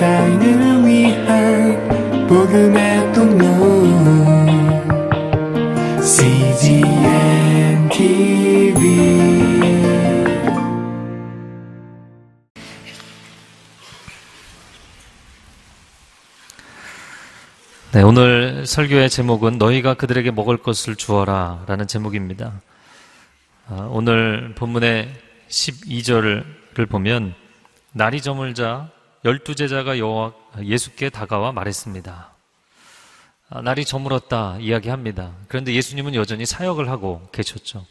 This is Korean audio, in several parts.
세상을 위한 복음의 통로 CGM TV 네, 오늘 설교의 제목은 너희가 그들에게 먹을 것을 주어라 라는 제목입니다. 아, 오늘 본문의 12절을 보면 날이 저물자 열두 제자가 여호와 예수께 다가와 말했습니다. 아, 날이 저물었다 이야기합니다. 그런데 예수님은 여전히 사역을 하고 계셨죠.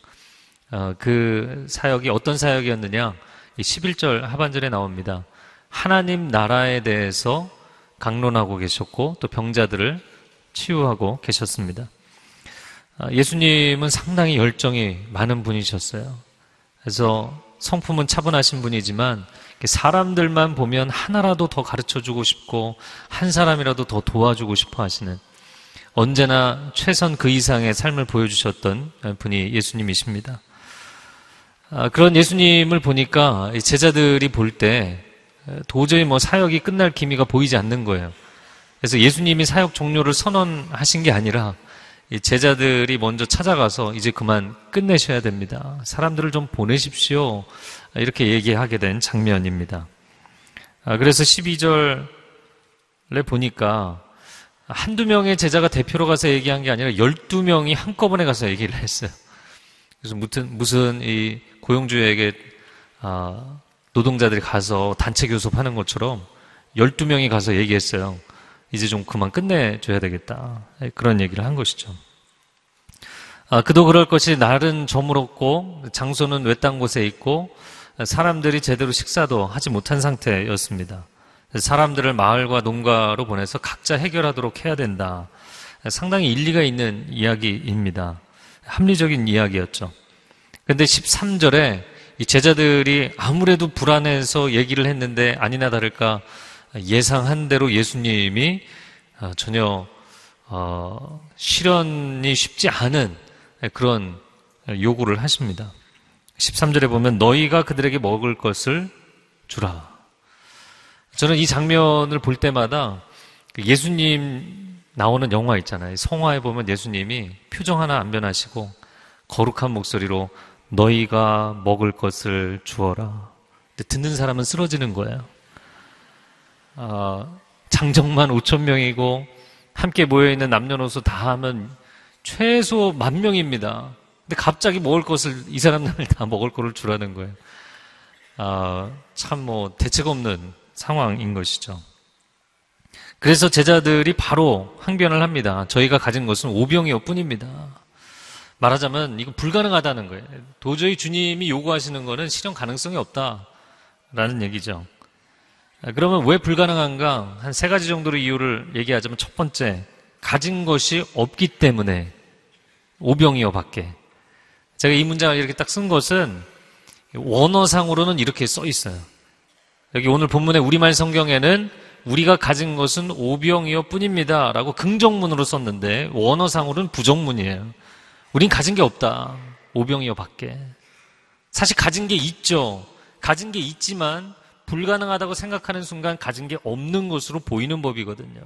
아, 그 사역이 어떤 사역이었느냐? 11절 하반절에 나옵니다. 하나님 나라에 대해서 강론하고 계셨고 또 병자들을 치유하고 계셨습니다. 아, 예수님은 상당히 열정이 많은 분이셨어요. 그래서 성품은 차분하신 분이지만 사람들만 보면 하나라도 더 가르쳐 주고 싶고 한 사람이라도 더 도와주고 싶어 하시는 언제나 최선 그 이상의 삶을 보여주셨던 분이 예수님이십니다. 아, 그런 예수님을 보니까 제자들이 볼 때 도저히 뭐 사역이 끝날 기미가 보이지 않는 거예요. 그래서 예수님이 사역 종료를 선언하신 게 아니라 제자들이 먼저 찾아가서 이제 그만 끝내셔야 됩니다. 사람들을 좀 보내십시오. 이렇게 얘기하게 된 장면입니다. 아, 그래서 12절에 보니까 한두 명의 제자가 대표로 가서 얘기한 게 아니라 12명이 한꺼번에 가서 얘기를 했어요. 그래서 무슨, 무슨 이 고용주에게 아, 노동자들이 가서 단체 교섭하는 것처럼 12명이 가서 얘기했어요. 이제 좀 그만 끝내줘야 되겠다. 그런 얘기를 한 것이죠. 아, 그도 그럴 것이 날은 저물었고 장소는 외딴 곳에 있고 사람들이 제대로 식사도 하지 못한 상태였습니다. 사람들을 마을과 농가로 보내서 각자 해결하도록 해야 된다. 상당히 일리가 있는 이야기입니다. 합리적인 이야기였죠. 근데 13절에 이 제자들이 아무래도 불안해서 얘기를 했는데 아니나 다를까 예상한 대로 예수님이 어, 전혀 어, 실현이 쉽지 않은 그런 요구를 하십니다. 13절에 보면 너희가 그들에게 먹을 것을 주라. 저는 이 장면을 볼 때마다 그 예수님 나오는 영화 있잖아요. 성화에 보면 예수님이 표정 하나 안 변하시고 거룩한 목소리로 너희가 먹을 것을 주어라. 듣는 사람은 쓰러지는 거예요. 아, 장정만 5천 명이고 함께 모여 있는 남녀노소 다 하면 최소 만 명입니다. 근데 갑자기 먹을 것을 이 사람들 다 먹을 거를 주라는 거예요. 아, 참 뭐 대책 없는 상황인 것이죠. 그래서 제자들이 바로 항변을 합니다. 저희가 가진 것은 오병이어 뿐입니다. 말하자면 이건 불가능하다는 거예요. 도저히 주님이 요구하시는 것은 실현 가능성이 없다라는 얘기죠. 그러면 왜 불가능한가? 한 세 가지 정도로 이유를 얘기하자면 첫 번째, 가진 것이 없기 때문에 오병이어 밖에. 제가 이 문장을 이렇게 딱 쓴 것은 원어상으로는 이렇게 써 있어요. 여기 오늘 본문의 우리말 성경에는 우리가 가진 것은 오병이어 뿐입니다. 라고 긍정문으로 썼는데 원어상으로는 부정문이에요. 우린 가진 게 없다. 오병이어 밖에. 사실 가진 게 있죠. 가진 게 있지만 불가능하다고 생각하는 순간 가진 게 없는 것으로 보이는 법이거든요.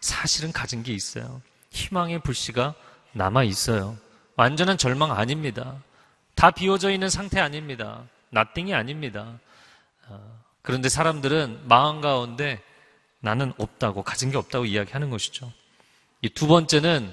사실은 가진 게 있어요. 희망의 불씨가 남아 있어요. 완전한 절망 아닙니다. 다 비워져 있는 상태 아닙니다. 나띵이 아닙니다. 어, 그런데 사람들은 마음 가운데 나는 없다고, 가진 게 없다고 이야기하는 것이죠. 이 두 번째는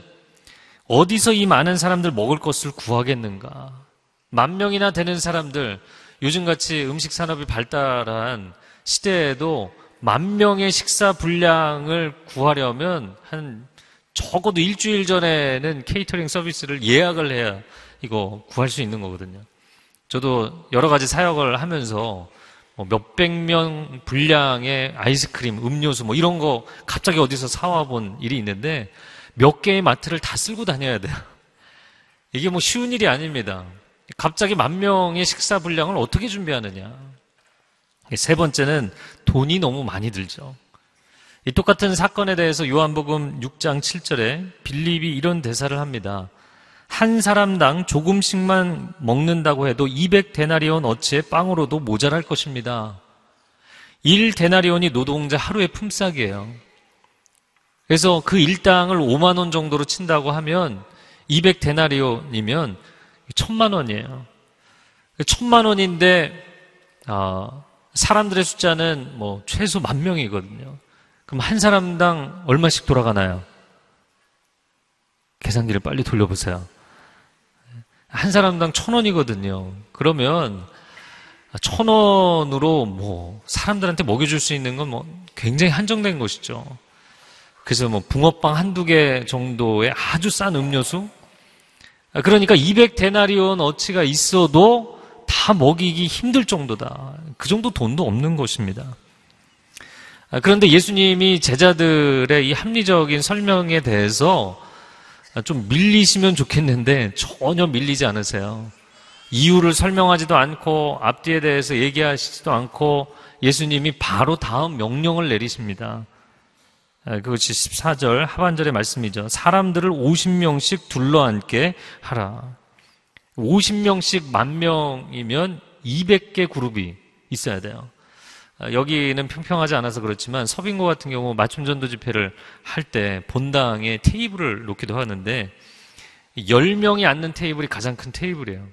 어디서 이 많은 사람들 먹을 것을 구하겠는가? 만 명이나 되는 사람들, 요즘같이 음식 산업이 발달한 시대에도 만 명의 식사 분량을 구하려면 한 적어도 일주일 전에는 케이터링 서비스를 예약을 해야 이거 구할 수 있는 거거든요. 저도 여러 가지 사역을 하면서 뭐 몇백 명 분량의 아이스크림, 음료수 뭐 이런 거 갑자기 어디서 사와 본 일이 있는데 몇 개의 마트를 다 쓸고 다녀야 돼요. 이게 뭐 쉬운 일이 아닙니다. 갑자기 만 명의 식사 분량을 어떻게 준비하느냐. 세 번째는 돈이 너무 많이 들죠. 이 똑같은 사건에 대해서 요한복음 6장 7절에 빌립이 이런 대사를 합니다. 한 사람당 조금씩만 먹는다고 해도 200데나리온 어치의 빵으로도 모자랄 것입니다. 1데나리온이 노동자 하루의 품삯이에요. 그래서 그 일당을 5만 원 정도로 친다고 하면 200데나리온이면 천만 원이에요. 천만 원인데 아, 사람들의 숫자는 뭐 최소 만 명이거든요. 그럼 한 사람당 얼마씩 돌아가나요? 계산기를 빨리 돌려보세요. 한 사람당 천 원이거든요. 그러면 천 원으로 뭐 사람들한테 먹여줄 수 있는 건 뭐 굉장히 한정된 것이죠. 그래서 뭐 붕어빵 한두 개 정도의 아주 싼 음료수? 그러니까 200데나리온 어치가 있어도 다 먹이기 힘들 정도다. 그 정도 돈도 없는 것입니다. 그런데 예수님이 제자들의 이 합리적인 설명에 대해서 좀 밀리시면 좋겠는데 전혀 밀리지 않으세요. 이유를 설명하지도 않고 앞뒤에 대해서 얘기하시지도 않고 예수님이 바로 다음 명령을 내리십니다. 그것이 14절 하반절의 말씀이죠. 사람들을 50명씩 둘러앉게 하라. 50명씩 만 명이면 200개 그룹이 있어야 돼요. 여기는 평평하지 않아서 그렇지만 서빙고 같은 경우 맞춤 전도 집회를 할 때 본당에 테이블을 놓기도 하는데 10명이 앉는 테이블이 가장 큰 테이블이에요.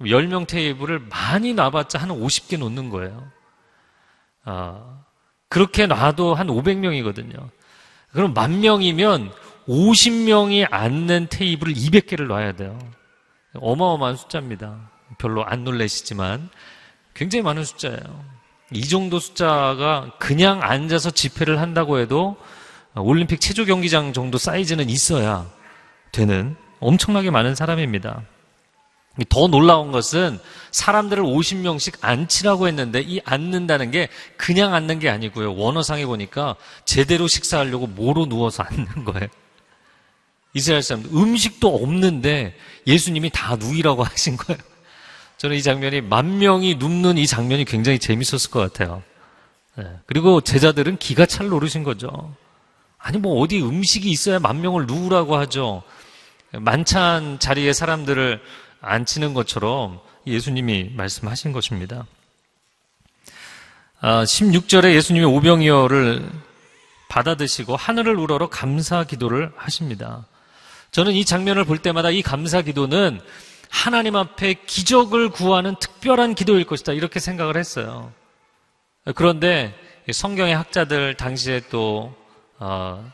10명 테이블을 많이 놔봤자 한 50개 놓는 거예요. 아, 그렇게 놔도 한 500명이거든요. 그럼 만 명이면 50명이 앉는 테이블을 200개를 놔야 돼요. 어마어마한 숫자입니다. 별로 안 놀라시지만 굉장히 많은 숫자예요. 이 정도 숫자가 그냥 앉아서 집회를 한다고 해도 올림픽 체조 경기장 정도 사이즈는 있어야 되는 엄청나게 많은 사람입니다. 더 놀라운 것은 사람들을 50명씩 앉히라고 했는데 이 앉는다는 게 그냥 앉는 게 아니고요. 원어상에 보니까 제대로 식사하려고 모로 누워서 앉는 거예요. 이스라엘 사람들 음식도 없는데 예수님이 다 누이라고 하신 거예요. 저는 이 장면이 만 명이 눕는 이 장면이 굉장히 재밌었을 것 같아요. 네. 그리고 제자들은 기가 찰 노르신 거죠. 아니 뭐 어디 음식이 있어야 만 명을 누우라고 하죠. 만찬 자리에 사람들을 앉히는 것처럼 예수님이 말씀하신 것입니다. 아, 16절에 예수님이 오병이어를 받아 드시고 하늘을 우러러 감사 기도를 하십니다. 저는 이 장면을 볼 때마다 이 감사 기도는 하나님 앞에 기적을 구하는 특별한 기도일 것이다. 이렇게 생각을 했어요. 그런데 성경의 학자들 당시에 또, 어,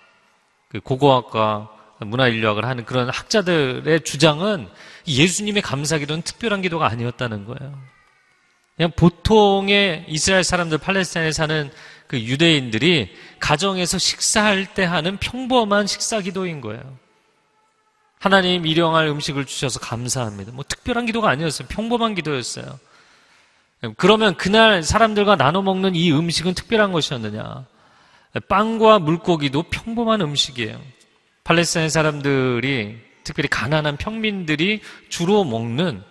그 고고학과 문화인류학을 하는 그런 학자들의 주장은 예수님의 감사 기도는 특별한 기도가 아니었다는 거예요. 그냥 보통의 이스라엘 사람들, 팔레스타인에 사는 그 유대인들이 가정에서 식사할 때 하는 평범한 식사 기도인 거예요. 하나님 일용할 음식을 주셔서 감사합니다. 뭐 특별한 기도가 아니었어요. 평범한 기도였어요. 그러면 그날 사람들과 나눠 먹는 이 음식은 특별한 것이었느냐? 빵과 물고기도 평범한 음식이에요. 팔레스타인 사람들이 특별히 가난한 평민들이 주로 먹는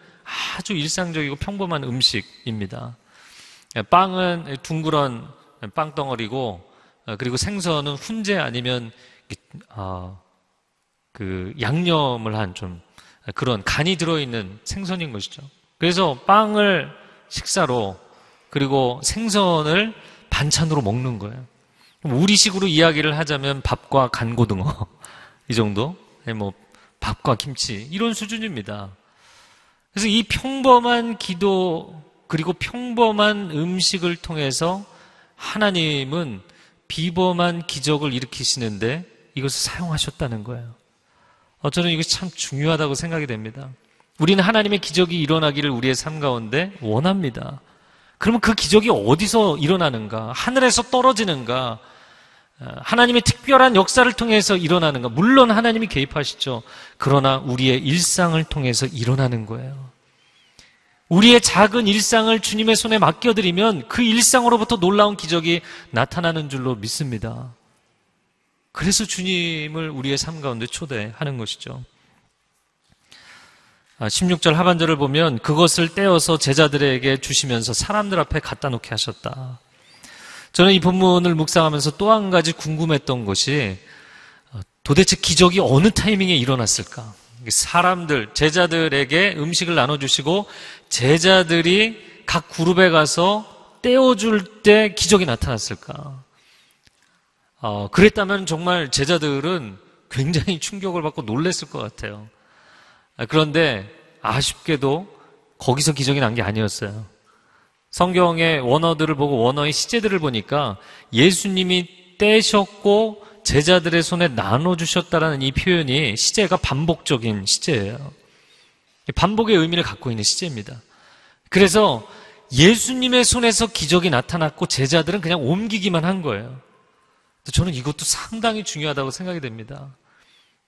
아주 일상적이고 평범한 음식입니다. 빵은 둥그런 빵덩어리고 그리고 생선은 훈제 아니면 어, 그 양념을 한 좀 그런 간이 들어있는 생선인 것이죠. 그래서 빵을 식사로 그리고 생선을 반찬으로 먹는 거예요. 우리식으로 이야기를 하자면 밥과 간고등어 이 정도, 뭐 밥과 김치 이런 수준입니다. 그래서 이 평범한 기도 그리고 평범한 음식을 통해서 하나님은 비범한 기적을 일으키시는데 이것을 사용하셨다는 거예요. 어, 저는 이것이 참 중요하다고 생각이 됩니다. 우리는 하나님의 기적이 일어나기를 우리의 삶 가운데 원합니다. 그러면 그 기적이 어디서 일어나는가? 하늘에서 떨어지는가? 어, 하나님의 특별한 역사를 통해서 일어나는가? 물론 하나님이 개입하시죠. 그러나 우리의 일상을 통해서 일어나는 거예요. 우리의 작은 일상을 주님의 손에 맡겨드리면 그 일상으로부터 놀라운 기적이 나타나는 줄로 믿습니다. 그래서 주님을 우리의 삶 가운데 초대하는 것이죠. 16절 아, 하반절을 보면 그것을 떼어서 제자들에게 주시면서 사람들 앞에 갖다 놓게 하셨다. 저는 이 본문을 묵상하면서 또 한 가지 궁금했던 것이 어, 도대체 기적이 어느 타이밍에 일어났을까? 사람들, 제자들에게 음식을 나눠주시고 제자들이 각 그룹에 가서 떼어줄 때 기적이 나타났을까? 어, 그랬다면 정말 제자들은 굉장히 충격을 받고 놀랬을 것 같아요. 아, 그런데 아쉽게도 거기서 기적이 난 게 아니었어요. 성경의 원어들을 보고 원어의 시제들을 보니까 예수님이 떼셨고 제자들의 손에 나눠주셨다라는 이 표현이 시제가 반복적인 시제예요. 반복의 의미를 갖고 있는 시제입니다. 그래서 예수님의 손에서 기적이 나타났고 제자들은 그냥 옮기기만 한 거예요. 저는 이것도 상당히 중요하다고 생각이 됩니다.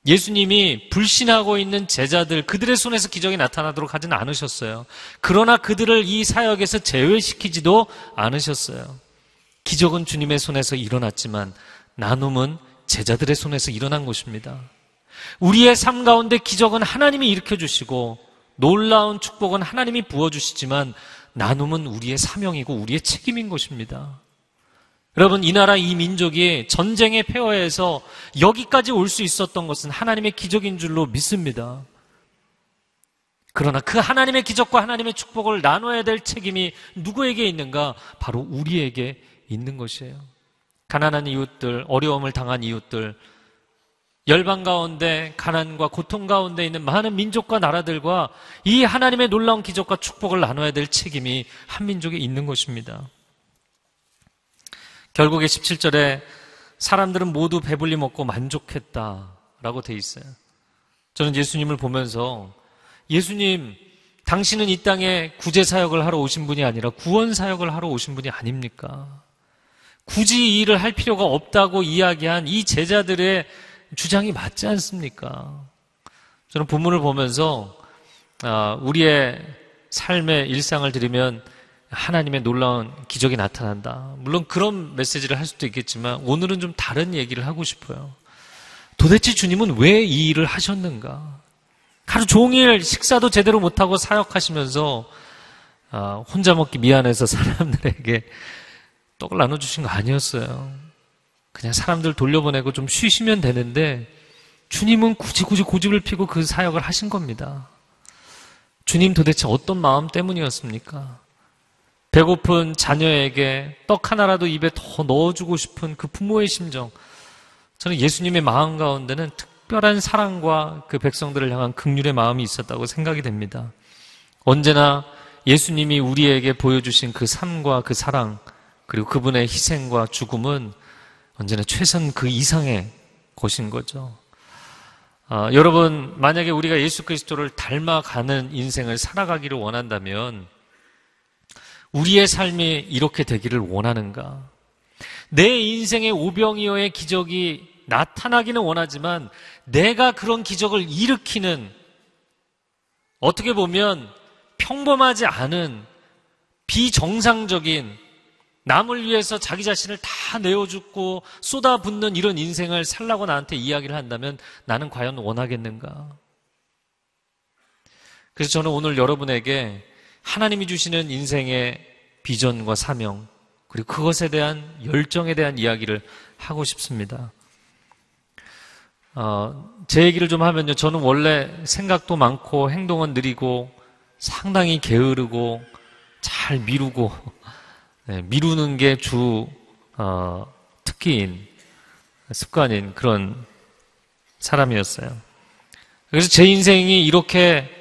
예수님이 불신하고 있는 제자들, 그들의 손에서 기적이 나타나도록 하지는 않으셨어요. 그러나 그들을 이 사역에서 제외시키지도 않으셨어요. 기적은 주님의 손에서 일어났지만 나눔은 제자들의 손에서 일어난 것입니다. 우리의 삶 가운데 기적은 하나님이 일으켜주시고 놀라운 축복은 하나님이 부어주시지만 나눔은 우리의 사명이고 우리의 책임인 것입니다. 여러분, 이 나라 이 민족이 전쟁의 폐허에서 여기까지 올 수 있었던 것은 하나님의 기적인 줄로 믿습니다. 그러나 그 하나님의 기적과 하나님의 축복을 나눠야 될 책임이 누구에게 있는가? 바로 우리에게 있는 것이에요. 가난한 이웃들, 어려움을 당한 이웃들, 열방 가운데 가난과 고통 가운데 있는 많은 민족과 나라들과 이 하나님의 놀라운 기적과 축복을 나눠야 될 책임이 한 민족에 있는 것입니다. 결국에 17절에 사람들은 모두 배불리 먹고 만족했다라고 돼 있어요. 저는 예수님을 보면서 예수님 당신은 이 땅에 구제 사역을 하러 오신 분이 아니라 구원 사역을 하러 오신 분이 아닙니까? 굳이 이 일을 할 필요가 없다고 이야기한 이 제자들의 주장이 맞지 않습니까? 저는 본문을 보면서 아, 우리의 삶의 일상을 들으면 하나님의 놀라운 기적이 나타난다. 물론 그런 메시지를 할 수도 있겠지만 오늘은 좀 다른 얘기를 하고 싶어요. 도대체 주님은 왜 이 일을 하셨는가? 하루 종일 식사도 제대로 못하고 사역하시면서 아, 혼자 먹기 미안해서 사람들에게 떡을 나눠주신 거 아니었어요. 그냥 사람들 돌려보내고 좀 쉬시면 되는데 주님은 굳이 굳이 고집을 피고 그 사역을 하신 겁니다. 주님 도대체 어떤 마음 때문이었습니까? 배고픈 자녀에게 떡 하나라도 입에 더 넣어주고 싶은 그 부모의 심정. 저는 예수님의 마음 가운데는 특별한 사랑과 그 백성들을 향한 극률의 마음이 있었다고 생각이 됩니다. 언제나 예수님이 우리에게 보여주신 그 삶과 그 사랑, 그리고 그분의 희생과 죽음은 언제나 최선 그 이상의 것인 거죠. 아, 여러분, 만약에 우리가 예수 그리스도를 닮아가는 인생을 살아가기를 원한다면 우리의 삶이 이렇게 되기를 원하는가? 내 인생의 오병이어의 기적이 나타나기는 원하지만 내가 그런 기적을 일으키는 어떻게 보면 평범하지 않은 비정상적인 남을 위해서 자기 자신을 다 내어주고 쏟아붓는 이런 인생을 살라고 나한테 이야기를 한다면 나는 과연 원하겠는가? 그래서 저는 오늘 여러분에게 하나님이 주시는 인생의 비전과 사명, 그리고 그것에 대한 열정에 대한 이야기를 하고 싶습니다. 어, 제 얘기를 좀 하면요. 저는 원래 생각도 많고 행동은 느리고 상당히 게으르고 잘 미루고 네, 미루는 게주 어, 특기인 습관인 그런 사람이었어요. 그래서 제 인생이 이렇게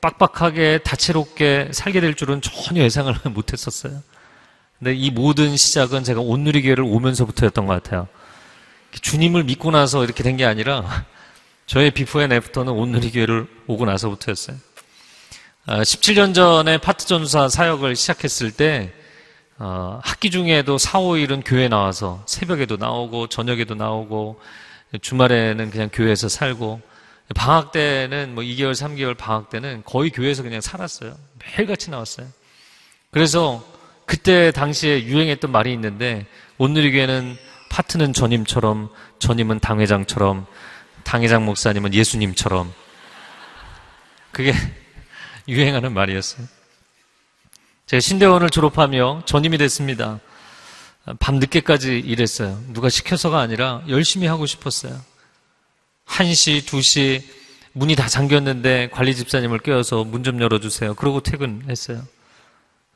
빡빡하게 다채롭게 살게 될 줄은 전혀 예상을 못했었어요. 근데 이 모든 시작은 제가 온누리 교회를 오면서부터였던 것 같아요. 주님을 믿고 나서 이렇게 된 게 아니라 저의 before and after는 온누리 교회를 오고 나서부터였어요. 17년 아, 전에 파트 전도사 사역을 시작했을 때 어, 학기 중에도 4, 5일은 교회 나와서 새벽에도 나오고 저녁에도 나오고 주말에는 그냥 교회에서 살고 방학 때는 뭐 2개월, 3개월 방학 때는 거의 교회에서 그냥 살았어요. 매일같이 나왔어요. 그래서 그때 당시에 유행했던 말이 있는데 온누리교회는 파트는 전임처럼 전임은 당회장처럼 당회장 목사님은 예수님처럼 그게 유행하는 말이었어요. 제가 신대원을 졸업하며 전임이 됐습니다. 밤 늦게까지 일했어요. 누가 시켜서가 아니라 열심히 하고 싶었어요. 1시, 2시 문이 다 잠겼는데 관리 집사님을 깨워서 문 좀 열어주세요. 그러고 퇴근했어요.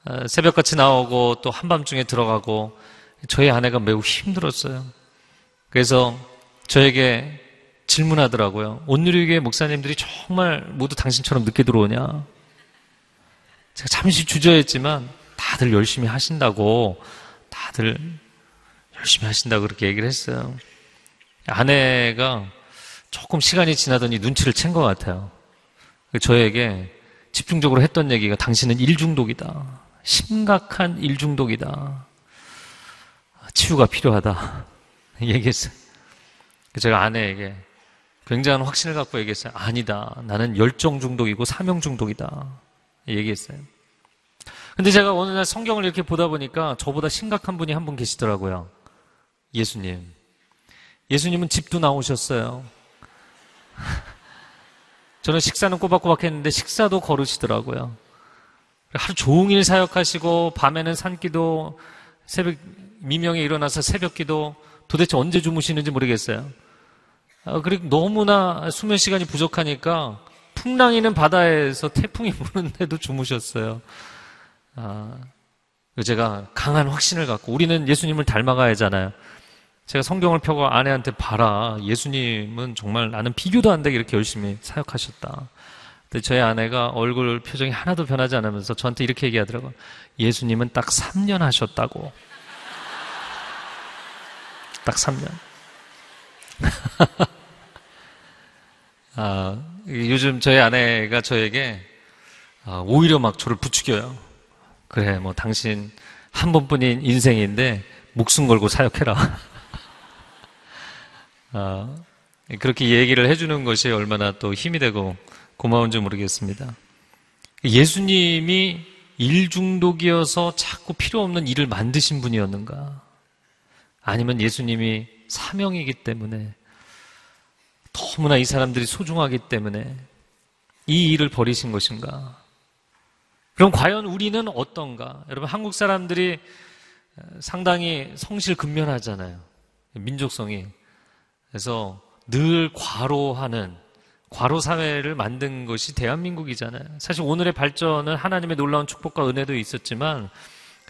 어, 새벽같이 나오고 또 한밤중에 들어가고 저희 아내가 매우 힘들었어요. 그래서 저에게 질문하더라고요. 온누리교회 목사님들이 정말 모두 당신처럼 늦게 들어오냐? 제가 잠시 주저했지만 다들 열심히 하신다고 다들 열심히 하신다고 그렇게 얘기를 했어요. 아내가 조금 시간이 지나더니 눈치를 챈 것 같아요. 저에게 집중적으로 했던 얘기가 당신은 일중독이다. 심각한 일중독이다. 치유가 필요하다. 얘기했어요. 제가 아내에게 굉장한 확신을 갖고 얘기했어요. 아니다. 나는 열정 중독이고 사명 중독이다. 얘기했어요. 근데 제가 어느 날 성경을 이렇게 보다 보니까 저보다 심각한 분이 한 분 계시더라고요. 예수님. 예수님은 집도 나오셨어요. 저는 식사는 꼬박꼬박 했는데 식사도 거르시더라고요. 하루 종일 사역하시고 밤에는 산기도 새벽 미명에 일어나서 새벽기도 도대체 언제 주무시는지 모르겠어요. 아, 그리고 너무나 수면 시간이 부족하니까 풍랑이는 바다에서 태풍이 부는데도 주무셨어요. 아, 제가 강한 확신을 갖고 우리는 예수님을 닮아가야 하잖아요. 제가 성경을 펴고 아내한테 봐라. 예수님은 정말 나는 비교도 안 되게 이렇게 열심히 사역하셨다. 근데 저희 아내가 얼굴 표정이 하나도 변하지 않으면서 저한테 이렇게 얘기하더라고요. 예수님은 딱 3년 하셨다고. 딱 3년. 아, 요즘 저희 아내가 저에게 아, 오히려 막 저를 부추겨요. 그래, 뭐 당신 한 번뿐인 인생인데 목숨 걸고 사역해라. 아, 그렇게 얘기를 해주는 것이 얼마나 또 힘이 되고 고마운지 모르겠습니다. 예수님이 일 중독이어서 자꾸 필요 없는 일을 만드신 분이었는가? 아니면 예수님이 사명이기 때문에 너무나 이 사람들이 소중하기 때문에 이 일을 버리신 것인가? 그럼 과연 우리는 어떤가? 여러분, 한국 사람들이 상당히 성실 근면하잖아요. 민족성이. 그래서 늘 과로하는 과로 사회를 만든 것이 대한민국이잖아요. 사실 오늘의 발전은 하나님의 놀라운 축복과 은혜도 있었지만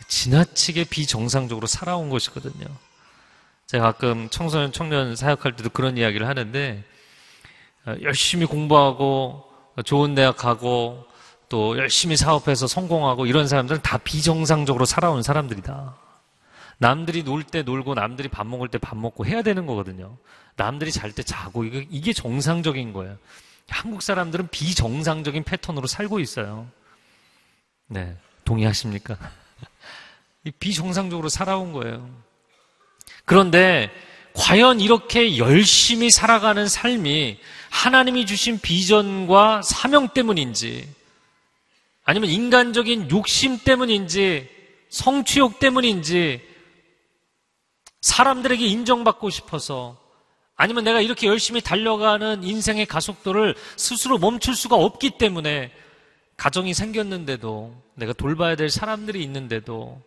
지나치게 비정상적으로 살아온 것이거든요. 제가 가끔 청소년 청년 사역할 때도 그런 이야기를 하는데 어, 열심히 공부하고 좋은 대학 가고 또 열심히 사업해서 성공하고 이런 사람들은 다 비정상적으로 살아온 사람들이다. 남들이 놀 때 놀고 남들이 밥 먹을 때 밥 먹고 해야 되는 거거든요. 남들이 잘 때 자고 이게, 정상적인 거예요. 한국 사람들은 비정상적인 패턴으로 살고 있어요. 네. 동의하십니까? 비정상적으로 살아온 거예요. 그런데 과연 이렇게 열심히 살아가는 삶이 하나님이 주신 비전과 사명 때문인지 아니면 인간적인 욕심 때문인지 성취욕 때문인지 사람들에게 인정받고 싶어서 아니면 내가 이렇게 열심히 달려가는 인생의 가속도를 스스로 멈출 수가 없기 때문에 가정이 생겼는데도 내가 돌봐야 될 사람들이 있는데도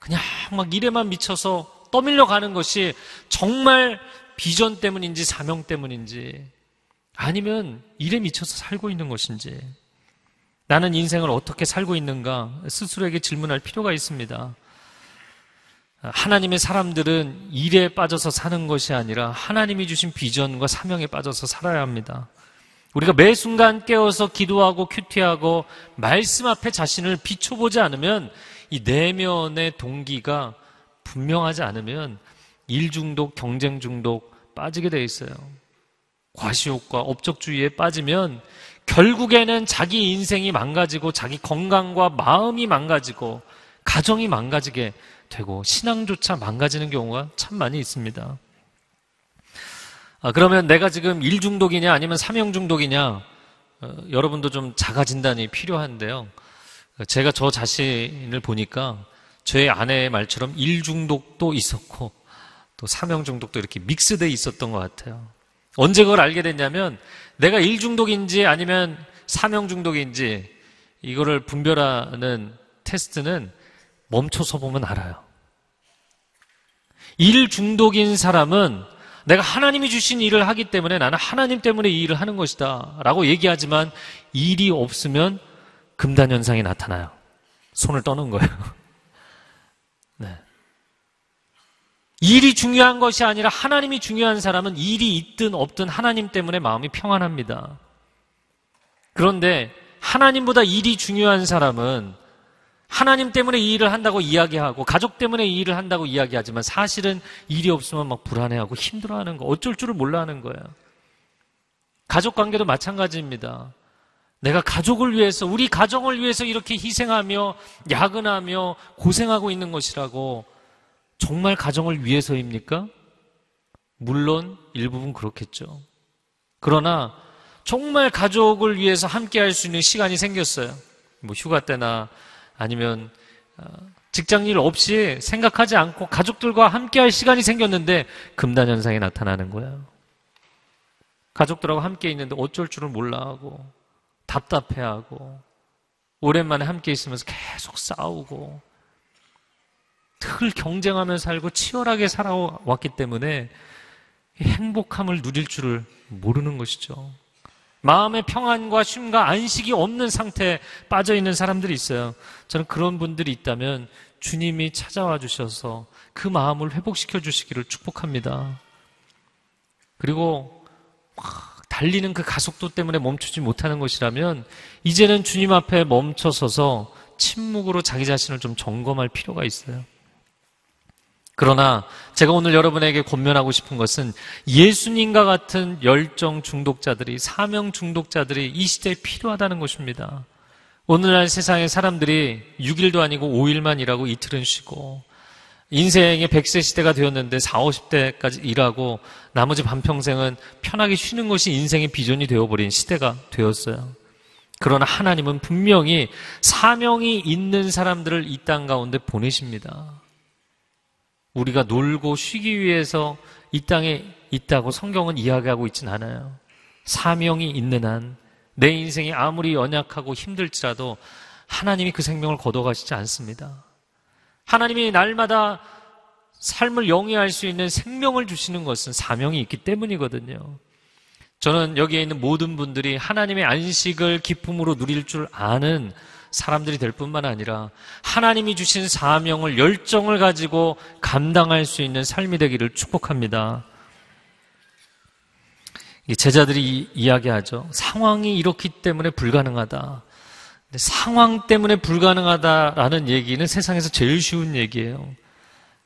그냥 막 일에만 미쳐서 떠밀려 가는 것이 정말 비전 때문인지 사명 때문인지 아니면 일에 미쳐서 살고 있는 것인지 나는 인생을 어떻게 살고 있는가 스스로에게 질문할 필요가 있습니다. 하나님의 사람들은 일에 빠져서 사는 것이 아니라 하나님이 주신 비전과 사명에 빠져서 살아야 합니다. 우리가 매 순간 깨어서 기도하고 큐티하고 말씀 앞에 자신을 비춰보지 않으면 이 내면의 동기가 분명하지 않으면 일 중독, 경쟁 중독 빠지게 돼 있어요. 과시욕과 업적주의에 빠지면 결국에는 자기 인생이 망가지고 자기 건강과 마음이 망가지고 가정이 망가지게 되고 신앙조차 망가지는 경우가 참 많이 있습니다. 아, 그러면 내가 지금 일 중독이냐 아니면 사명 중독이냐 어, 여러분도 좀 자가 진단이 필요한데요. 제가 저 자신을 보니까 저의 아내의 말처럼 일 중독도 있었고 또 사명 중독도 이렇게 믹스돼 있었던 것 같아요. 언제 그걸 알게 됐냐면 내가 일 중독인지 아니면 사명 중독인지 이거를 분별하는 테스트는 멈춰서 보면 알아요. 일 중독인 사람은 내가 하나님이 주신 일을 하기 때문에 나는 하나님 때문에 이 일을 하는 것이다. 라고 얘기하지만 일이 없으면 금단 현상이 나타나요. 손을 떠는 거예요. 네. 일이 중요한 것이 아니라 하나님이 중요한 사람은 일이 있든 없든 하나님 때문에 마음이 평안합니다. 그런데 하나님보다 일이 중요한 사람은 하나님 때문에 이 일을 한다고 이야기하고 가족 때문에 이 일을 한다고 이야기하지만 사실은 일이 없으면 막 불안해하고 힘들어하는 거 어쩔 줄을 몰라 하는 거예요. 가족 관계도 마찬가지입니다. 내가 가족을 위해서 우리 가정을 위해서 이렇게 희생하며 야근하며 고생하고 있는 것이라고 정말 가정을 위해서입니까? 물론 일부분 그렇겠죠. 그러나 정말 가족을 위해서 함께 할 수 있는 시간이 생겼어요. 뭐 휴가 때나 아니면 어, 직장 일 없이 생각하지 않고 가족들과 함께 할 시간이 생겼는데 금단 현상이 나타나는 거예요. 가족들하고 함께 있는데 어쩔 줄을 몰라 하고 답답해 하고 오랜만에 함께 있으면서 계속 싸우고 늘 경쟁하며 살고 치열하게 살아왔기 때문에 행복함을 누릴 줄을 모르는 것이죠. 마음의 평안과 쉼과 안식이 없는 상태에 빠져 있는 사람들이 있어요. 저는 그런 분들이 있다면 주님이 찾아와 주셔서 그 마음을 회복시켜 주시기를 축복합니다. 그리고 막 달리는 그 가속도 때문에 멈추지 못하는 것이라면 이제는 주님 앞에 멈춰 서서 침묵으로 자기 자신을 좀 점검할 필요가 있어요. 그러나 제가 오늘 여러분에게 권면하고 싶은 것은 예수님과 같은 열정 중독자들이, 사명 중독자들이 이 시대에 필요하다는 것입니다. 오늘날 세상의 사람들이 6일도 아니고 5일만 일하고 이틀은 쉬고, 인생의 100세 시대가 되었는데 4, 50대까지 일하고 나머지 반평생은 편하게 쉬는 것이 인생의 비전이 되어버린 시대가 되었어요. 그러나 하나님은 분명히 사명이 있는 사람들을 이 땅 가운데 보내십니다. 우리가 놀고 쉬기 위해서 이 땅에 있다고 성경은 이야기하고 있진 않아요. 사명이 있는 한 내 인생이 아무리 연약하고 힘들지라도 하나님이 그 생명을 거둬가시지 않습니다. 하나님이 날마다 삶을 영위할 수 있는 생명을 주시는 것은 사명이 있기 때문이거든요. 저는 여기에 있는 모든 분들이 하나님의 안식을 기쁨으로 누릴 줄 아는 사람들이 될 뿐만 아니라 하나님이 주신 사명을 열정을 가지고 감당할 수 있는 삶이 되기를 축복합니다. 제자들이 이야기하죠. 상황이 이렇기 때문에 불가능하다. 상황 때문에 불가능하다라는 얘기는 세상에서 제일 쉬운 얘기예요.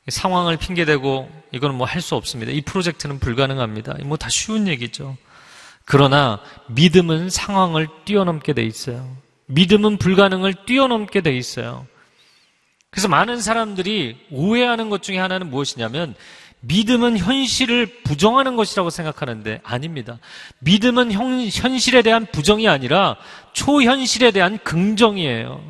상황을 핑계대고 이건 뭐 할 수 없습니다. 이 프로젝트는 불가능합니다. 뭐 다 쉬운 얘기죠. 그러나 믿음은 상황을 뛰어넘게 돼 있어요. 믿음은 불가능을 뛰어넘게 돼 있어요. 그래서 많은 사람들이 오해하는 것 중에 하나는 무엇이냐면 믿음은 현실을 부정하는 것이라고 생각하는데 아닙니다. 믿음은 현, 현실에 대한 부정이 아니라 초현실에 대한 긍정이에요.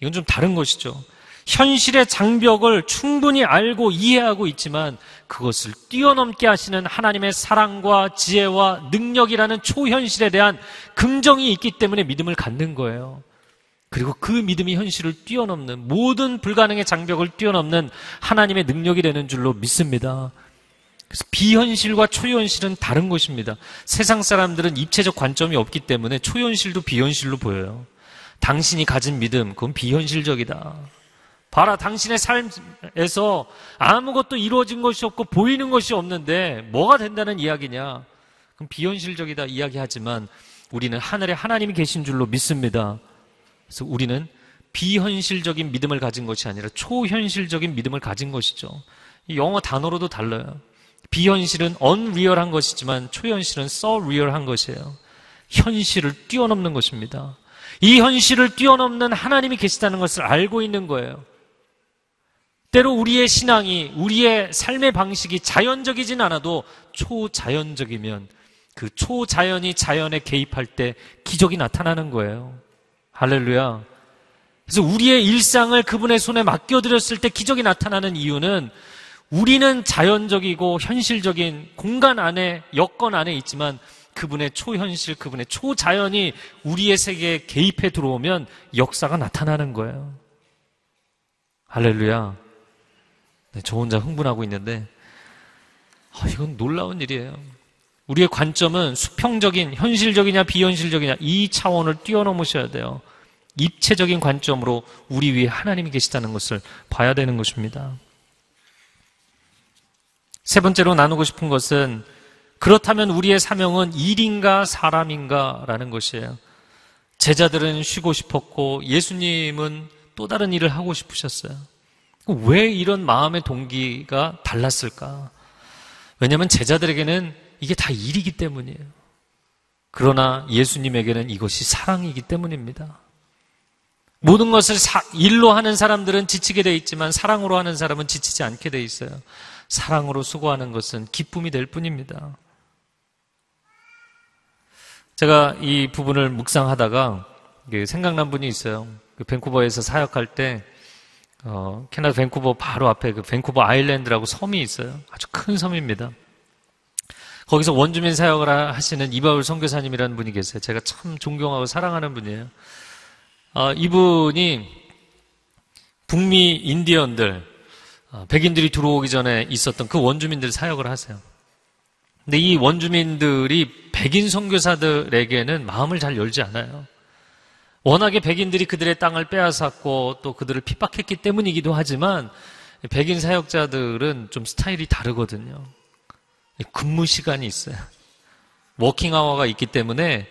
이건 좀 다른 것이죠. 현실의 장벽을 충분히 알고 이해하고 있지만 그것을 뛰어넘게 하시는 하나님의 사랑과 지혜와 능력이라는 초현실에 대한 긍정이 있기 때문에 믿음을 갖는 거예요. 그리고 그 믿음이 현실을 뛰어넘는 모든 불가능의 장벽을 뛰어넘는 하나님의 능력이 되는 줄로 믿습니다. 그래서 비현실과 초현실은 다른 것입니다. 세상 사람들은 입체적 관점이 없기 때문에 초현실도 비현실로 보여요. 당신이 가진 믿음, 그건 비현실적이다. 봐라, 당신의 삶에서 아무것도 이루어진 것이 없고 보이는 것이 없는데 뭐가 된다는 이야기냐? 그럼 비현실적이다 이야기하지만 우리는 하늘에 하나님이 계신 줄로 믿습니다. 그래서 우리는 비현실적인 믿음을 가진 것이 아니라 초현실적인 믿음을 가진 것이죠. 영어 단어로도 달라요. 비현실은 unreal한 것이지만 초현실은 surreal한 것이에요. 현실을 뛰어넘는 것입니다. 이 현실을 뛰어넘는 하나님이 계시다는 것을 알고 있는 거예요. 때로 우리의 신앙이, 우리의 삶의 방식이 자연적이진 않아도 초자연적이면 그 초자연이 자연에 개입할 때 기적이 나타나는 거예요. 할렐루야. 그래서 우리의 일상을 그분의 손에 맡겨드렸을 때 기적이 나타나는 이유는 우리는 자연적이고 현실적인 공간 안에, 여건 안에 있지만 그분의 초현실, 그분의 초자연이 우리의 세계에 개입해 들어오면 역사가 나타나는 거예요. 할렐루야. 네, 저 혼자 흥분하고 있는데, 아, 이건 놀라운 일이에요. 우리의 관점은 수평적인, 현실적이냐, 비현실적이냐, 이 차원을 뛰어넘으셔야 돼요. 입체적인 관점으로 우리 위에 하나님이 계시다는 것을 봐야 되는 것입니다. 세 번째로 나누고 싶은 것은 그렇다면 우리의 사명은 일인가 사람인가 라는 것이에요. 제자들은 쉬고 싶었고 예수님은 또 다른 일을 하고 싶으셨어요. 왜 이런 마음의 동기가 달랐을까? 왜냐하면 제자들에게는 이게 다 일이기 때문이에요. 그러나 예수님에게는 이것이 사랑이기 때문입니다. 모든 것을 사, 일로 하는 사람들은 지치게 돼 있지만 사랑으로 하는 사람은 지치지 않게 돼 있어요. 사랑으로 수고하는 것은 기쁨이 될 뿐입니다. 제가 이 부분을 묵상하다가 생각난 분이 있어요. 그 밴쿠버에서 사역할 때 어, 캐나다 밴쿠버 바로 앞에 그 밴쿠버 아일랜드라고 섬이 있어요. 아주 큰 섬입니다. 거기서 원주민 사역을 하시는 이바울 선교사님이라는 분이 계세요. 제가 참 존경하고 사랑하는 분이에요. 어, 이분이 북미 인디언들, 어, 백인들이 들어오기 전에 있었던 그 원주민들 사역을 하세요. 근데 이 원주민들이 백인 선교사들에게는 마음을 잘 열지 않아요. 워낙에 백인들이 그들의 땅을 빼앗았고 또 그들을 핍박했기 때문이기도 하지만 백인 사역자들은 좀 스타일이 다르거든요. 근무 시간이 있어요. 워킹 아워가 있기 때문에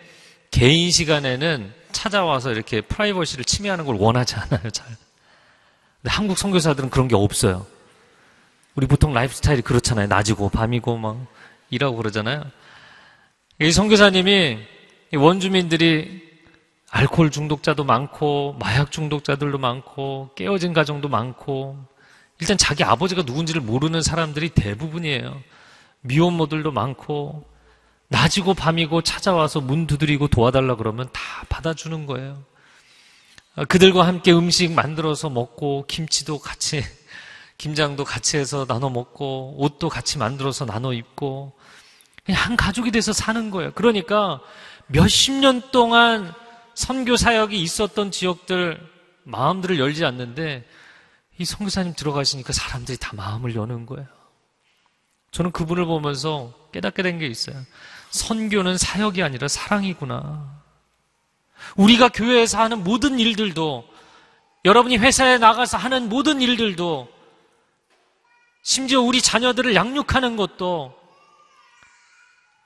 개인 시간에는 찾아와서 이렇게 프라이버시를 침해하는 걸 원하지 않아요, 잘. 근데 한국 선교사들은 그런 게 없어요. 우리 보통 라이프 스타일이 그렇잖아요. 낮이고 밤이고 막 일하고 그러잖아요. 이 선교사님이 원주민들이 알코올 중독자도 많고 마약 중독자들도 많고 깨어진 가정도 많고 일단 자기 아버지가 누군지를 모르는 사람들이 대부분이에요. 미혼모들도 많고 낮이고 밤이고 찾아와서 문 두드리고 도와달라 그러면 다 받아주는 거예요. 그들과 함께 음식 만들어서 먹고 김치도 같이 김장도 같이 해서 나눠 먹고 옷도 같이 만들어서 나눠 입고 그냥 한 가족이 돼서 사는 거예요. 그러니까 몇십 년 동안 선교 사역이 있었던 지역들 마음들을 열지 않는데 이 선교사님 들어가시니까 사람들이 다 마음을 여는 거예요. 저는 그분을 보면서 깨닫게 된 게 있어요. 선교는 사역이 아니라 사랑이구나. 우리가 교회에서 하는 모든 일들도 여러분이 회사에 나가서 하는 모든 일들도 심지어 우리 자녀들을 양육하는 것도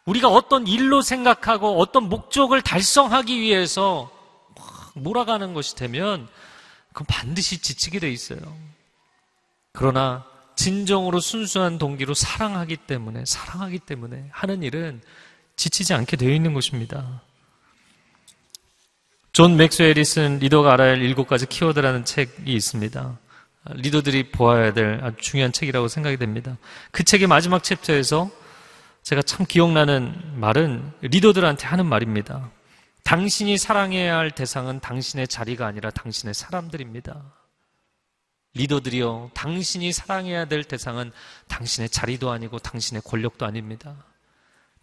우리가 어떤 일로 생각하고 어떤 목적을 달성하기 위해서 몰아가는 것이 되면 그건 반드시 지치게 돼 있어요. 그러나 진정으로 순수한 동기로 사랑하기 때문에 사랑하기 때문에 하는 일은 지치지 않게 되어 있는 것입니다. 존 맥스웰이 쓴 리더가 알아야 할 일곱 가지 키워드라는 책이 있습니다. 리더들이 보아야 될 아주 중요한 책이라고 생각이 됩니다. 그 책의 마지막 챕터에서 제가 참 기억나는 말은 리더들한테 하는 말입니다. 당신이 사랑해야 할 대상은 당신의 자리가 아니라 당신의 사람들입니다. 리더들이요, 당신이 사랑해야 될 대상은 당신의 자리도 아니고 당신의 권력도 아닙니다.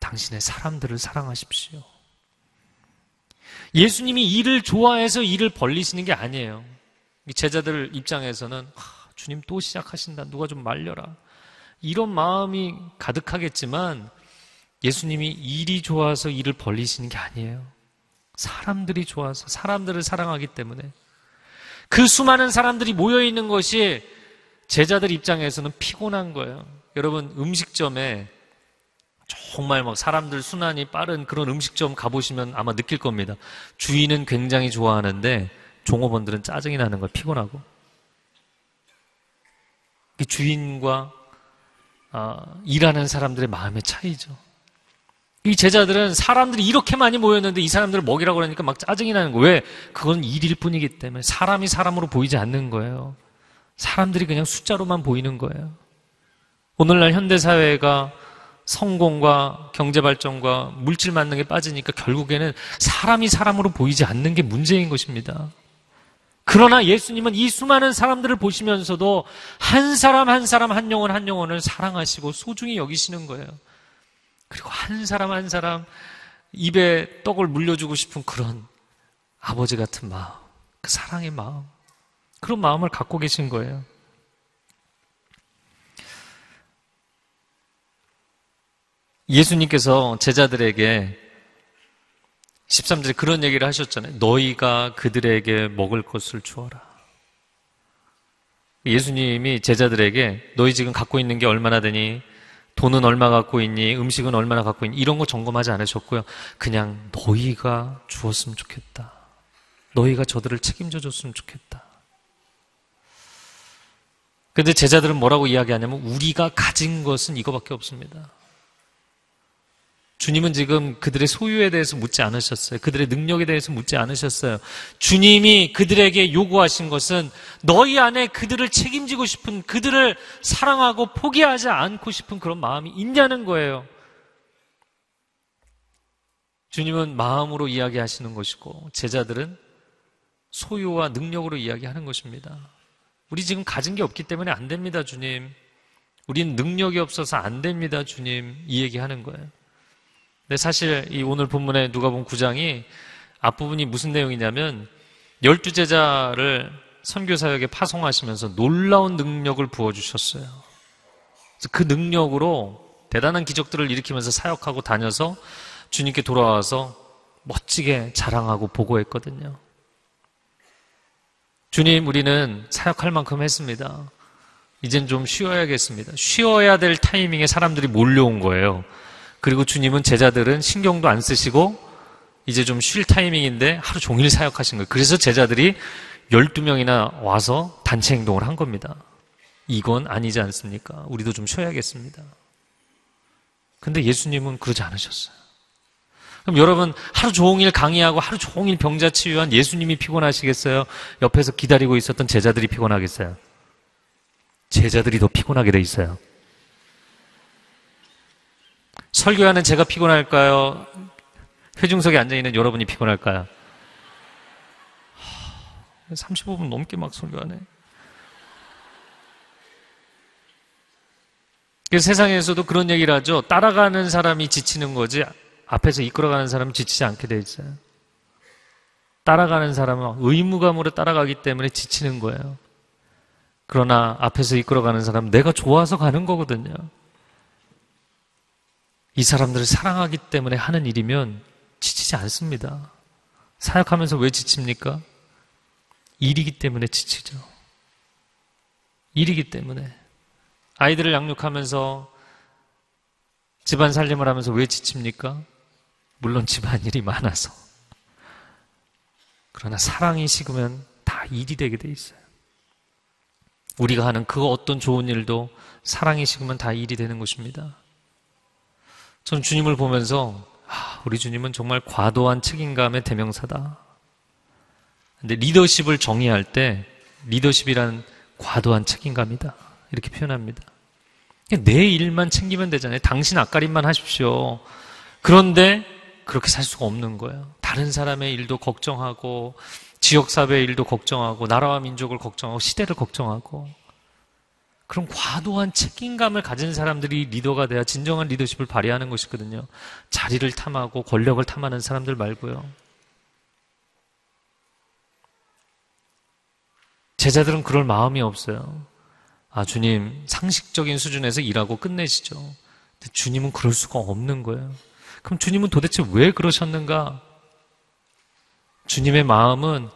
당신의 사람들을 사랑하십시오. 예수님이 일을 좋아해서 일을 벌리시는 게 아니에요. 제자들 입장에서는 주님 또 시작하신다. 누가 좀 말려라. 이런 마음이 가득하겠지만 예수님이 일이 좋아서 일을 벌리시는 게 아니에요. 사람들이 좋아서 사람들을 사랑하기 때문에 그 수많은 사람들이 모여 있는 것이 제자들 입장에서는 피곤한 거예요. 여러분 음식점에 정말 막 사람들 순환이 빠른 그런 음식점 가보시면 아마 느낄 겁니다. 주인은 굉장히 좋아하는데 종업원들은 짜증이 나는 거예요. 피곤하고. 주인과 아, 일하는 사람들의 마음의 차이죠. 이 제자들은 사람들이 이렇게 많이 모였는데 이 사람들을 먹이라고 그러니까 막 짜증이 나는 거예요. 왜? 그건 일일 뿐이기 때문에 사람이 사람으로 보이지 않는 거예요. 사람들이 그냥 숫자로만 보이는 거예요. 오늘날 현대사회가 성공과 경제발전과 물질 만능에 빠지니까 결국에는 사람이 사람으로 보이지 않는 게 문제인 것입니다. 그러나 예수님은 이 수많은 사람들을 보시면서도 한 사람 한 사람 한 영혼 한 영혼을 사랑하시고 소중히 여기시는 거예요. 그리고 한 사람 한 사람 입에 떡을 물려주고 싶은 그런 아버지 같은 마음, 그 사랑의 마음, 그런 마음을 갖고 계신 거예요. 예수님께서 제자들에게 13절에 그런 얘기를 하셨잖아요. 너희가 그들에게 먹을 것을 주어라. 예수님이 제자들에게 너희 지금 갖고 있는 게 얼마나 되니? 돈은 얼마 갖고 있니? 음식은 얼마나 갖고 있니? 이런 거 점검하지 않으셨고요. 그냥 너희가 주었으면 좋겠다. 너희가 저들을 책임져 줬으면 좋겠다. 근데 제자들은 뭐라고 이야기하냐면 우리가 가진 것은 이거밖에 없습니다. 주님은 지금 그들의 소유에 대해서 묻지 않으셨어요. 그들의 능력에 대해서 묻지 않으셨어요. 주님이 그들에게 요구하신 것은 너희 안에 그들을 책임지고 싶은 그들을 사랑하고 포기하지 않고 싶은 그런 마음이 있냐는 거예요. 주님은 마음으로 이야기하시는 것이고 제자들은 소유와 능력으로 이야기하는 것입니다. 우리 지금 가진 게 없기 때문에 안 됩니다, 주님. 우린 능력이 없어서 안 됩니다, 주님. 이 얘기하는 거예요. 근데 사실 이 오늘 본문에 누가 본 9장이 앞부분이 무슨 내용이냐면 열두 제자를 선교 사역에 파송하시면서 놀라운 능력을 부어 주셨어요. 그 능력으로 대단한 기적들을 일으키면서 사역하고 다녀서 주님께 돌아와서 멋지게 자랑하고 보고했거든요. 주님, 우리는 사역할 만큼 했습니다. 이젠 좀 쉬어야겠습니다. 쉬어야 될 타이밍에 사람들이 몰려온 거예요. 그리고 주님은 제자들은 신경도 안 쓰시고 이제 좀 쉴 타이밍인데 하루 종일 사역하신 거예요. 그래서 제자들이 12명이나 와서 단체 행동을 한 겁니다. 이건 아니지 않습니까? 우리도 좀 쉬어야겠습니다. 근데 예수님은 그러지 않으셨어요. 그럼 여러분 하루 종일 강의하고 하루 종일 병자 치유한 예수님이 피곤하시겠어요? 옆에서 기다리고 있었던 제자들이 피곤하겠어요? 제자들이 더 피곤하게 돼 있어요. 설교하는 제가 피곤할까요? 회중석에 앉아있는 여러분이 피곤할까요? 35분 넘게 막 설교하네. 세상에서도 그런 얘기를 하죠. 따라가는 사람이 지치는 거지, 앞에서 이끌어가는 사람은 지치지 않게 돼 있어요. 따라가는 사람은 의무감으로 따라가기 때문에 지치는 거예요. 그러나 앞에서 이끌어가는 사람은 내가 좋아서 가는 거거든요. 이 사람들을 사랑하기 때문에 하는 일이면 지치지 않습니다. 사역하면서 왜 지칩니까? 일이기 때문에 지치죠. 일이기 때문에. 아이들을 양육하면서 집안 살림을 하면서 왜 지칩니까? 물론 집안 일이 많아서. 그러나 사랑이 식으면 다 일이 되게 돼 있어요. 우리가 하는 그 어떤 좋은 일도 사랑이 식으면 다 일이 되는 것입니다. 저는 주님을 보면서 아, 우리 주님은 정말 과도한 책임감의 대명사다. 근데 리더십을 정의할 때 리더십이란 과도한 책임감이다. 이렇게 표현합니다. 내 일만 챙기면 되잖아요. 당신 앞가림만 하십시오. 그런데 그렇게 살 수가 없는 거예요. 다른 사람의 일도 걱정하고 지역사회의 일도 걱정하고 나라와 민족을 걱정하고 시대를 걱정하고 그런 과도한 책임감을 가진 사람들이 리더가 돼야 진정한 리더십을 발휘하는 것이거든요. 자리를 탐하고 권력을 탐하는 사람들 말고요. 제자들은 그럴 마음이 없어요. 아, 주님, 상식적인 수준에서 일하고 끝내시죠. 근데 주님은 그럴 수가 없는 거예요. 그럼 주님은 도대체 왜 그러셨는가? 주님의 마음은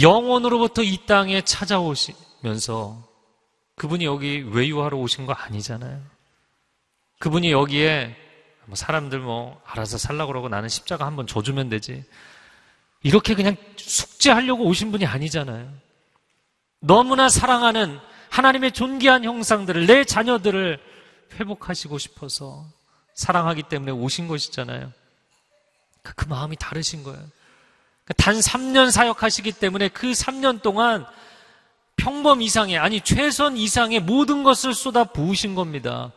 영원으로부터 이 땅에 찾아오시면서 그분이 여기 외유하러 오신 거 아니잖아요. 그분이 여기에 뭐 사람들 뭐 알아서 살라고 그러고 나는 십자가 한번 줘주면 되지. 이렇게 그냥 숙제하려고 오신 분이 아니잖아요. 너무나 사랑하는 하나님의 존귀한 형상들을 내 자녀들을 회복하시고 싶어서 사랑하기 때문에 오신 것이잖아요. 그, 그 마음이 다르신 거예요. 단 3년 사역하시기 때문에 그 3년 동안 평범 이상의, 아니, 최선 이상의 모든 것을 쏟아 부으신 겁니다.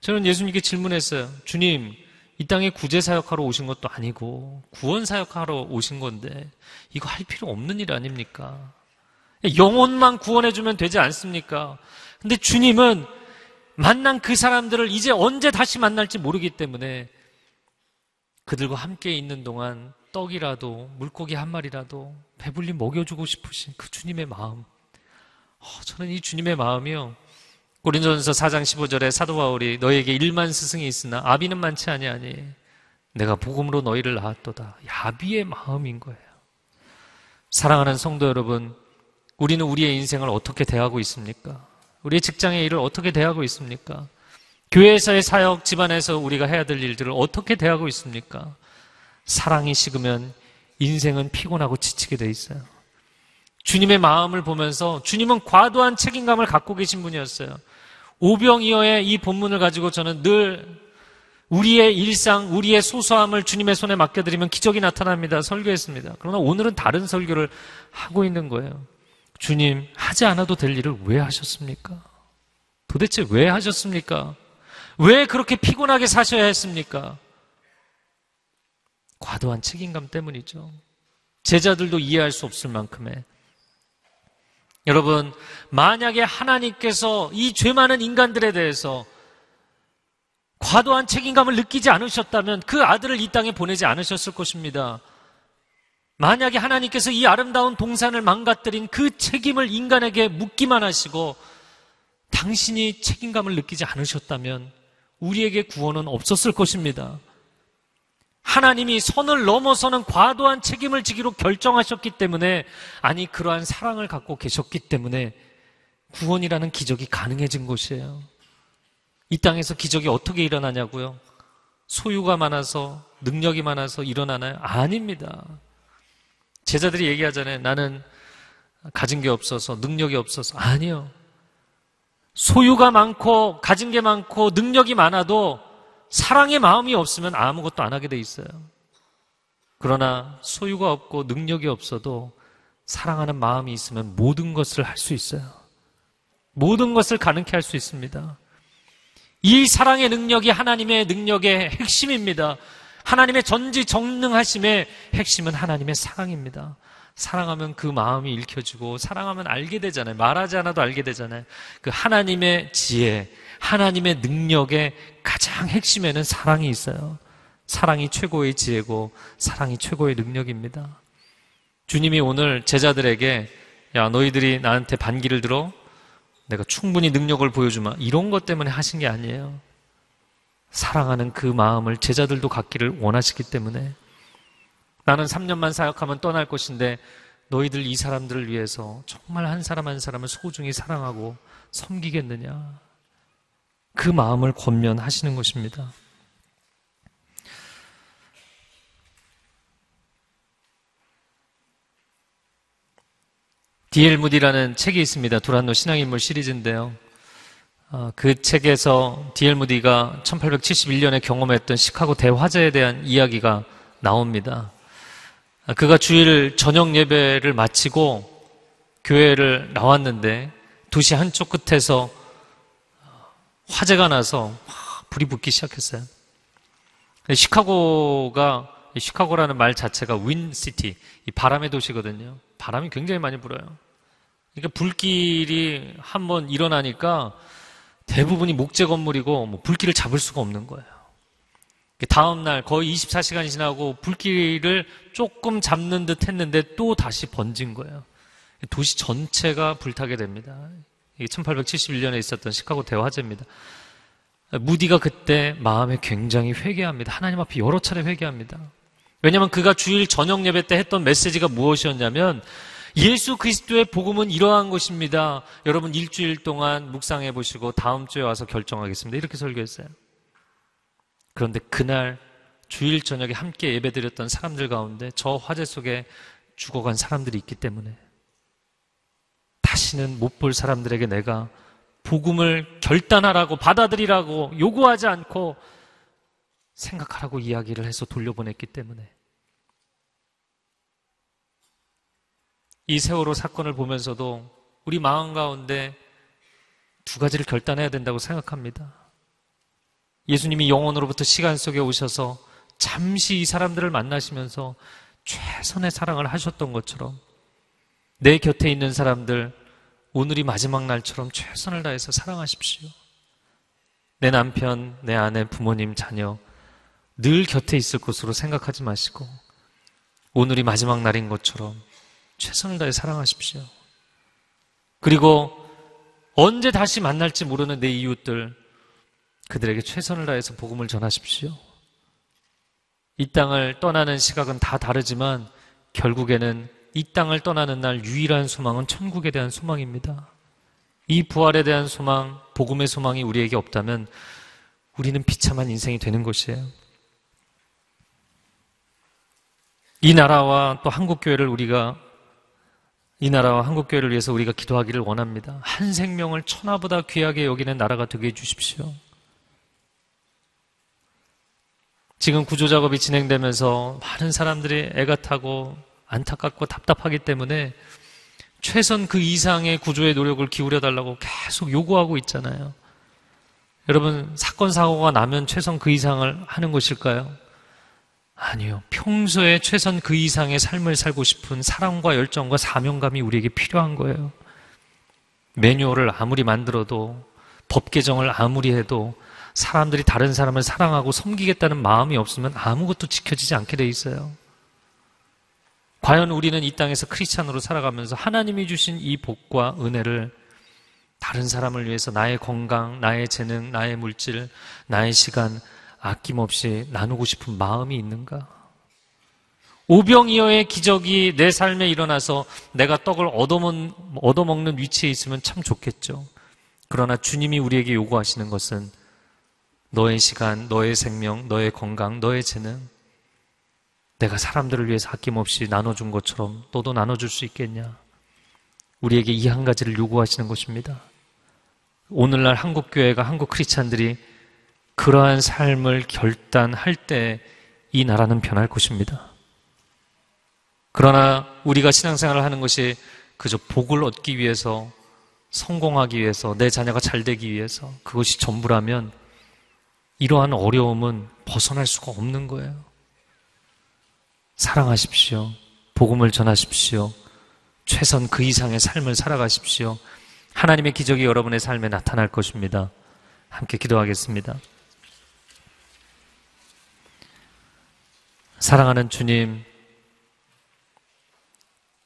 저는 예수님께 질문했어요. 주님, 이 땅에 구제 사역하러 오신 것도 아니고, 구원 사역하러 오신 건데, 이거 할 필요 없는 일 아닙니까? 영혼만 구원해 주면 되지 않습니까? 근데 주님은 만난 그 사람들을 이제 언제 다시 만날지 모르기 때문에 그들과 함께 있는 동안 떡이라도 물고기 한 마리라도 배불리 먹여주고 싶으신 그 주님의 마음. 어, 저는 이 주님의 마음이요. 고린도전서 4장 15절에 사도 바울이 너에게 1만 스승이 있으나 아비는 많지 아니하니 내가 복음으로 너희를 낳았도다. 야비의 마음인 거예요. 사랑하는 성도 여러분, 우리는 우리의 인생을 어떻게 대하고 있습니까? 우리의 직장의 일을 어떻게 대하고 있습니까? 교회에서의 사역, 집안에서 우리가 해야 될 일들을 어떻게 대하고 있습니까? 사랑이 식으면 인생은 피곤하고 지치게 돼 있어요. 주님의 마음을 보면서 주님은 과도한 책임감을 갖고 계신 분이었어요. 오병이어의 이 본문을 가지고 저는 늘 우리의 일상, 우리의 소소함을 주님의 손에 맡겨드리면 기적이 나타납니다. 설교했습니다. 그러나 오늘은 다른 설교를 하고 있는 거예요. 주님, 하지 않아도 될 일을 왜 하셨습니까? 도대체 왜 하셨습니까? 왜 그렇게 피곤하게 사셔야 했습니까? 과도한 책임감 때문이죠. 제자들도 이해할 수 없을 만큼의. 여러분, 만약에 하나님께서 이 죄 많은 인간들에 대해서 과도한 책임감을 느끼지 않으셨다면 그 아들을 이 땅에 보내지 않으셨을 것입니다. 만약에 하나님께서 이 아름다운 동산을 망가뜨린 그 책임을 인간에게 묻기만 하시고 당신이 책임감을 느끼지 않으셨다면 우리에게 구원은 없었을 것입니다. 하나님이 선을 넘어서는 과도한 책임을 지기로 결정하셨기 때문에, 아니, 그러한 사랑을 갖고 계셨기 때문에 구원이라는 기적이 가능해진 것이에요. 이 땅에서 기적이 어떻게 일어나냐고요? 소유가 많아서, 능력이 많아서 일어나나요? 아닙니다. 제자들이 얘기하잖아요. 나는 가진 게 없어서, 능력이 없어서. 아니요. 소유가 많고, 가진 게 많고, 능력이 많아도 사랑의 마음이 없으면 아무것도 안 하게 돼 있어요. 그러나 소유가 없고 능력이 없어도 사랑하는 마음이 있으면 모든 것을 할 수 있어요. 모든 것을 가능케 할 수 있습니다. 이 사랑의 능력이 하나님의 능력의 핵심입니다. 하나님의 전지전능하심의 핵심은 하나님의 사랑입니다. 사랑하면 그 마음이 읽혀지고 사랑하면 알게 되잖아요. 말하지 않아도 알게 되잖아요. 그 하나님의 지혜, 하나님의 능력의 가장 핵심에는 사랑이 있어요. 사랑이 최고의 지혜고 사랑이 최고의 능력입니다. 주님이 오늘 제자들에게 야 너희들이 나한테 반기를 들어 내가 충분히 능력을 보여주마 이런 것 때문에 하신 게 아니에요. 사랑하는 그 마음을 제자들도 갖기를 원하시기 때문에 나는 3년만 사역하면 떠날 것인데 너희들 이 사람들을 위해서 정말 한 사람 한 사람을 소중히 사랑하고 섬기겠느냐. 그 마음을 권면하시는 것입니다. 디엘 무디라는 책이 있습니다. 두란노 신앙인물 시리즈인데요. 어, 그 책에서 디엘 무디가 1871년에 경험했던 시카고 대화재에 대한 이야기가 나옵니다. 아, 그가 주일 저녁 예배를 마치고 교회를 나왔는데 도시 한쪽 끝에서 화재가 나서 불이 붙기 시작했어요. 시카고가 시카고라는 말 자체가 윈시티, 바람의 도시거든요. 바람이 굉장히 많이 불어요. 그러니까 불길이 한번 일어나니까 대부분이 목재 건물이고 뭐 불길을 잡을 수가 없는 거예요. 다음 날 거의 24시간이 지나고 불길을 조금 잡는 듯 했는데 또 다시 번진 거예요. 도시 전체가 불타게 됩니다. 이게 1871년에 있었던 시카고 대화제입니다. 무디가 그때 마음에 굉장히 회개합니다. 하나님 앞에 여러 차례 회개합니다. 왜냐하면 그가 주일 저녁 예배 때 했던 메시지가 무엇이었냐면 예수 그리스도의 복음은 이러한 것입니다. 여러분 일주일 동안 묵상해 보시고 다음 주에 와서 결정하겠습니다. 이렇게 설교했어요. 그런데 그날 주일 저녁에 함께 예배드렸던 사람들 가운데 저 화재 속에 죽어간 사람들이 있기 때문에 다시는 못 볼 사람들에게 내가 복음을 결단하라고 받아들이라고 요구하지 않고 생각하라고 이야기를 해서 돌려보냈기 때문에 이 세월호 사건을 보면서도 우리 마음 가운데 두 가지를 결단해야 된다고 생각합니다. 예수님이 영원으로부터 시간 속에 오셔서 잠시 이 사람들을 만나시면서 최선의 사랑을 하셨던 것처럼 내 곁에 있는 사람들 오늘이 마지막 날처럼 최선을 다해서 사랑하십시오. 내 남편, 내 아내, 부모님, 자녀 늘 곁에 있을 것으로 생각하지 마시고 오늘이 마지막 날인 것처럼 최선을 다해 사랑하십시오. 그리고 언제 다시 만날지 모르는 내 이웃들 그들에게 최선을 다해서 복음을 전하십시오. 이 땅을 떠나는 시각은 다 다르지만 결국에는 이 땅을 떠나는 날 유일한 소망은 천국에 대한 소망입니다. 이 부활에 대한 소망, 복음의 소망이 우리에게 없다면 우리는 비참한 인생이 되는 것이에요. 이 나라와 또 한국 교회를 우리가 이 나라와 한국 교회를 위해서 우리가 기도하기를 원합니다. 한 생명을 천하보다 귀하게 여기는 나라가 되게 해 주십시오. 지금 구조 작업이 진행되면서 많은 사람들이 애가 타고 안타깝고 답답하기 때문에 최선 그 이상의 구조의 노력을 기울여 달라고 계속 요구하고 있잖아요. 여러분, 사건, 사고가 나면 최선 그 이상을 하는 것일까요? 아니요. 평소에 최선 그 이상의 삶을 살고 싶은 사랑과 열정과 사명감이 우리에게 필요한 거예요. 매뉴얼을 아무리 만들어도 법 개정을 아무리 해도 사람들이 다른 사람을 사랑하고 섬기겠다는 마음이 없으면 아무것도 지켜지지 않게 돼 있어요. 과연 우리는 이 땅에서 크리스찬으로 살아가면서 하나님이 주신 이 복과 은혜를 다른 사람을 위해서 나의 건강, 나의 재능, 나의 물질, 나의 시간 아낌없이 나누고 싶은 마음이 있는가? 오병이어의 기적이 내 삶에 일어나서 내가 떡을 얻어먹는, 얻어먹는 위치에 있으면 참 좋겠죠. 그러나 주님이 우리에게 요구하시는 것은 너의 시간, 너의 생명, 너의 건강, 너의 재능, 내가 사람들을 위해서 아낌없이 나눠준 것처럼 너도 나눠줄 수 있겠냐? 우리에게 이 한 가지를 요구하시는 것입니다. 오늘날 한국 교회가 한국 크리스찬들이 그러한 삶을 결단할 때 이 나라는 변할 것입니다. 그러나 우리가 신앙생활을 하는 것이 그저 복을 얻기 위해서 성공하기 위해서 내 자녀가 잘 되기 위해서 그것이 전부라면 이러한 어려움은 벗어날 수가 없는 거예요. 사랑하십시오. 복음을 전하십시오. 최선 그 이상의 삶을 살아가십시오. 하나님의 기적이 여러분의 삶에 나타날 것입니다. 함께 기도하겠습니다. 사랑하는 주님,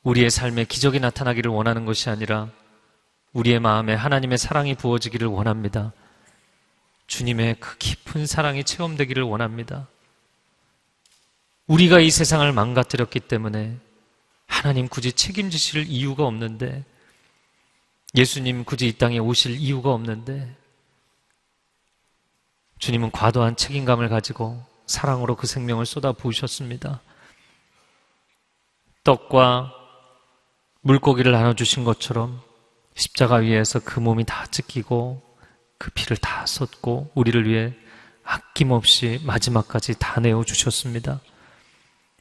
우리의 삶에 기적이 나타나기를 원하는 것이 아니라 우리의 마음에 하나님의 사랑이 부어지기를 원합니다. 주님의 그 깊은 사랑이 체험되기를 원합니다. 우리가 이 세상을 망가뜨렸기 때문에 하나님 굳이 책임지실 이유가 없는데 예수님 굳이 이 땅에 오실 이유가 없는데 주님은 과도한 책임감을 가지고 사랑으로 그 생명을 쏟아 부으셨습니다. 떡과 물고기를 나눠주신 것처럼 십자가 위에서 그 몸이 다 찢기고 그 피를 다 쏟고 우리를 위해 아낌없이 마지막까지 다 내어 주셨습니다.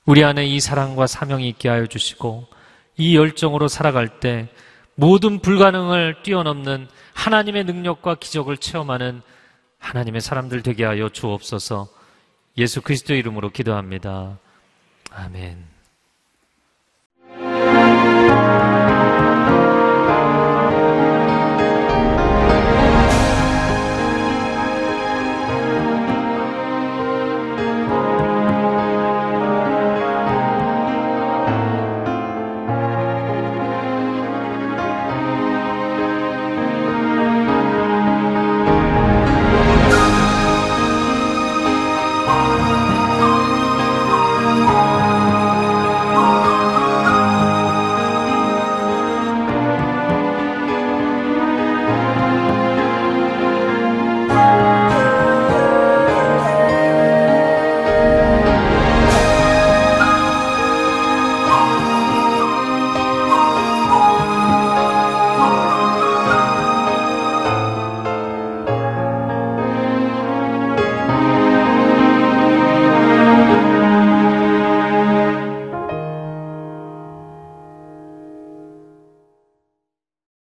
우리 안에 이 사랑과 사명이 있게 하여 주시고 이 열정으로 살아갈 때 모든 불가능을 뛰어넘는 하나님의 능력과 기적을 체험하는 하나님의 사람들 되게 하여 주옵소서 예수 그리스도의 이름으로 기도합니다. 아멘.